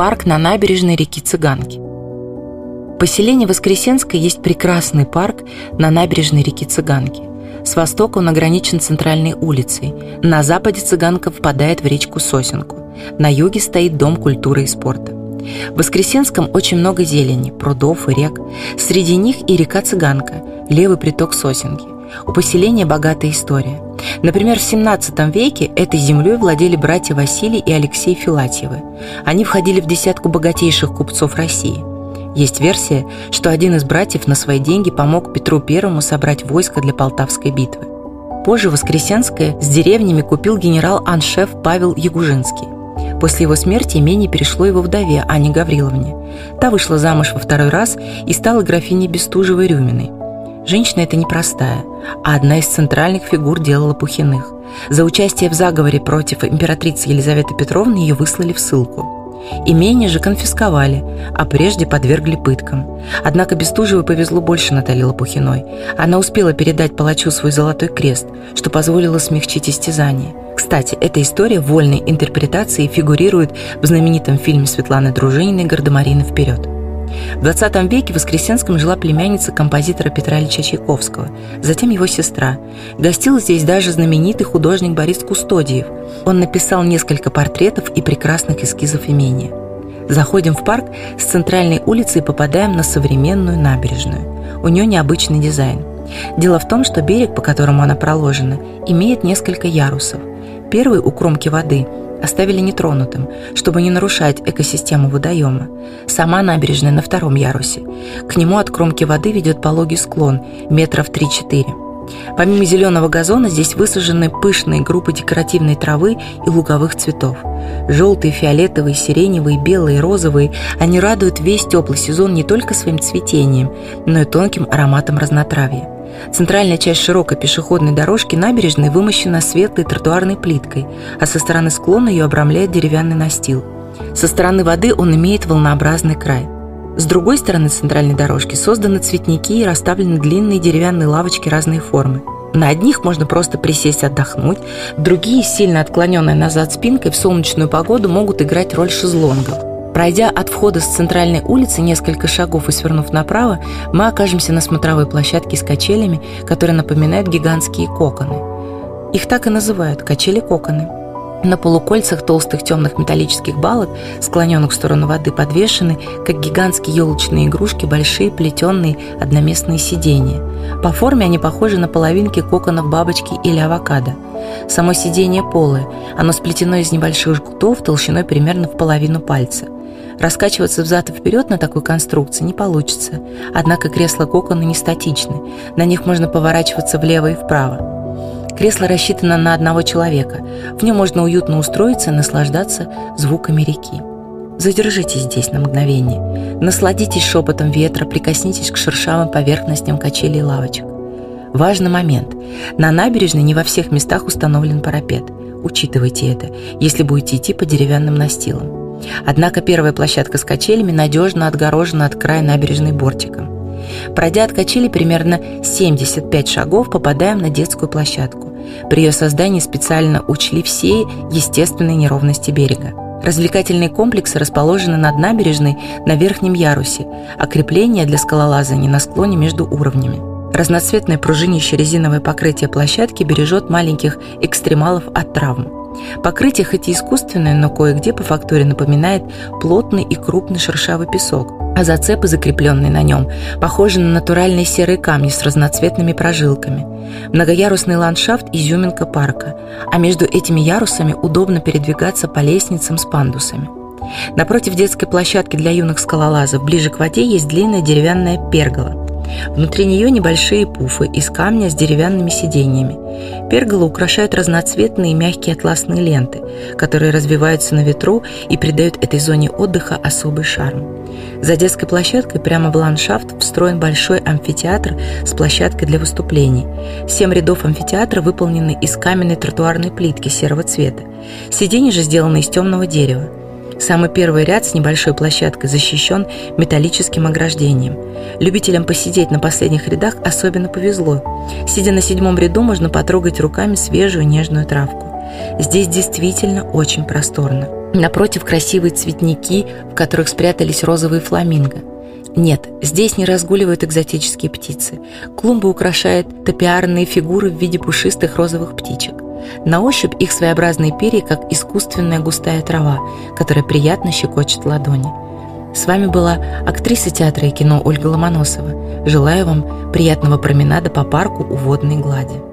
парк на набережной реки Цыганки. В поселении Воскресенское есть прекрасный парк на набережной реки Цыганки. С востока он ограничен центральной улицей. На западе Цыганка впадает в речку Сосенку. На юге стоит Дом культуры и спорта. В Воскресенском очень много зелени, прудов и рек. Среди них и река Цыганка, левый приток Сосенки. У поселения богатая история. Например, в 17 веке этой землей владели братья Василий и Алексей Филатьевы. Они входили в десятку богатейших купцов России. Есть версия, что один из братьев на свои деньги помог Петру Первому собрать войско для Полтавской битвы. Позже Воскресенское с деревнями купил генерал-аншеф Павел Ягужинский. После его смерти имение перешло его вдове Анне Гавриловне. Та вышла замуж во второй раз и стала графиней Бестужевой-Рюминой. Женщина эта непростая, а одна из центральных фигур дела Лопухиных. За участие в заговоре против императрицы Елизаветы Петровны ее выслали в ссылку. Имение же конфисковали, а прежде подвергли пыткам. Однако Бестужевой повезло больше Натальи Лопухиной. Она успела передать палачу свой золотой крест, что позволило смягчить истязание. Кстати, эта история вольной интерпретации фигурирует в знаменитом фильме Светланы Дружининой «Гардемарины вперед». В 20 веке в Воскресенском жила племянница композитора Петра Ильича Чайковского, затем его сестра. Гостил здесь даже знаменитый художник Борис Кустодиев. Он написал несколько портретов и прекрасных эскизов имения. Заходим в парк с центральной улицы и попадаем на современную набережную. У нее необычный дизайн. Дело в том, что берег, по которому она проложена, имеет несколько ярусов. Первый у кромки воды – оставили нетронутым, чтобы не нарушать экосистему водоема. Сама набережная на втором ярусе. К нему от кромки воды ведет пологий склон, метров 3-4. Помимо зеленого газона здесь высажены пышные группы декоративной травы и луговых цветов. Желтые, фиолетовые, сиреневые, белые, розовые – они радуют весь теплый сезон не только своим цветением, но и тонким ароматом разнотравья. Центральная часть широкой пешеходной дорожки набережной вымощена светлой тротуарной плиткой, а со стороны склона ее обрамляет деревянный настил. Со стороны воды он имеет волнообразный край. С другой стороны центральной дорожки созданы цветники и расставлены длинные деревянные лавочки разной формы. На одних можно просто присесть отдохнуть, другие, сильно отклоненные назад спинкой, в солнечную погоду могут играть роль шезлонгов. Пройдя от входа с центральной улицы несколько шагов и свернув направо, мы окажемся на смотровой площадке с качелями, которые напоминают гигантские коконы. Их так и называют – качели-коконы. На полукольцах толстых темных металлических балок, склоненных в сторону воды, подвешены, как гигантские елочные игрушки, большие плетеные одноместные сиденья. По форме они похожи на половинки коконов бабочки или авокадо. Само сиденье полое, оно сплетено из небольших жгутов толщиной примерно в половину пальца – Раскачиваться взад и вперед на такой конструкции не получится. Однако кресла кокона не статичны. На них можно поворачиваться влево и вправо. Кресло рассчитано на одного человека. В нем можно уютно устроиться и наслаждаться звуками реки. Задержитесь здесь на мгновение. Насладитесь шепотом ветра, прикоснитесь к шершавым поверхностям качелей и лавочек. Важный момент. На набережной не во всех местах установлен парапет. Учитывайте это, если будете идти по деревянным настилам. Однако первая площадка с качелями надежно отгорожена от края набережной бортиком. Пройдя от качели примерно 75 шагов, попадаем на детскую площадку. При ее создании специально учли все естественные неровности берега. Развлекательные комплексы расположены над набережной на верхнем ярусе, а крепления для скалолазания на склоне между уровнями. Разноцветное пружинище резиновое покрытие площадки бережет маленьких экстремалов от травм. Покрытие хоть и искусственное, но кое-где по фактуре напоминает плотный и крупный шершавый песок, а зацепы, закрепленные на нем, похожи на натуральные серые камни с разноцветными прожилками. Многоярусный ландшафт – изюминка парка, а между этими ярусами удобно передвигаться по лестницам с пандусами. Напротив детской площадки для юных скалолазов ближе к воде есть длинная деревянная пергола. Внутри нее небольшие пуфы из камня с деревянными сиденьями. Перголу украшают разноцветные мягкие атласные ленты, которые развиваются на ветру и придают этой зоне отдыха особый шарм. За детской площадкой прямо в ландшафт встроен большой амфитеатр с площадкой для выступлений. Семь рядов амфитеатра выполнены из каменной тротуарной плитки серого цвета. Сиденья же сделаны из темного дерева. Самый первый ряд с небольшой площадкой защищен металлическим ограждением. Любителям посидеть на последних рядах особенно повезло. Сидя на седьмом ряду, можно потрогать руками свежую нежную травку. Здесь действительно очень просторно. Напротив красивые цветники, в которых спрятались розовые фламинго. Нет, здесь не разгуливают экзотические птицы. Клумбы украшают топиарные фигуры в виде пушистых розовых птичек. На ощупь их своеобразные перья, как искусственная густая трава, которая приятно щекочет ладони. С вами была актриса театра и кино Ольга Ломоносова. Желаю вам приятного променада по парку у водной глади.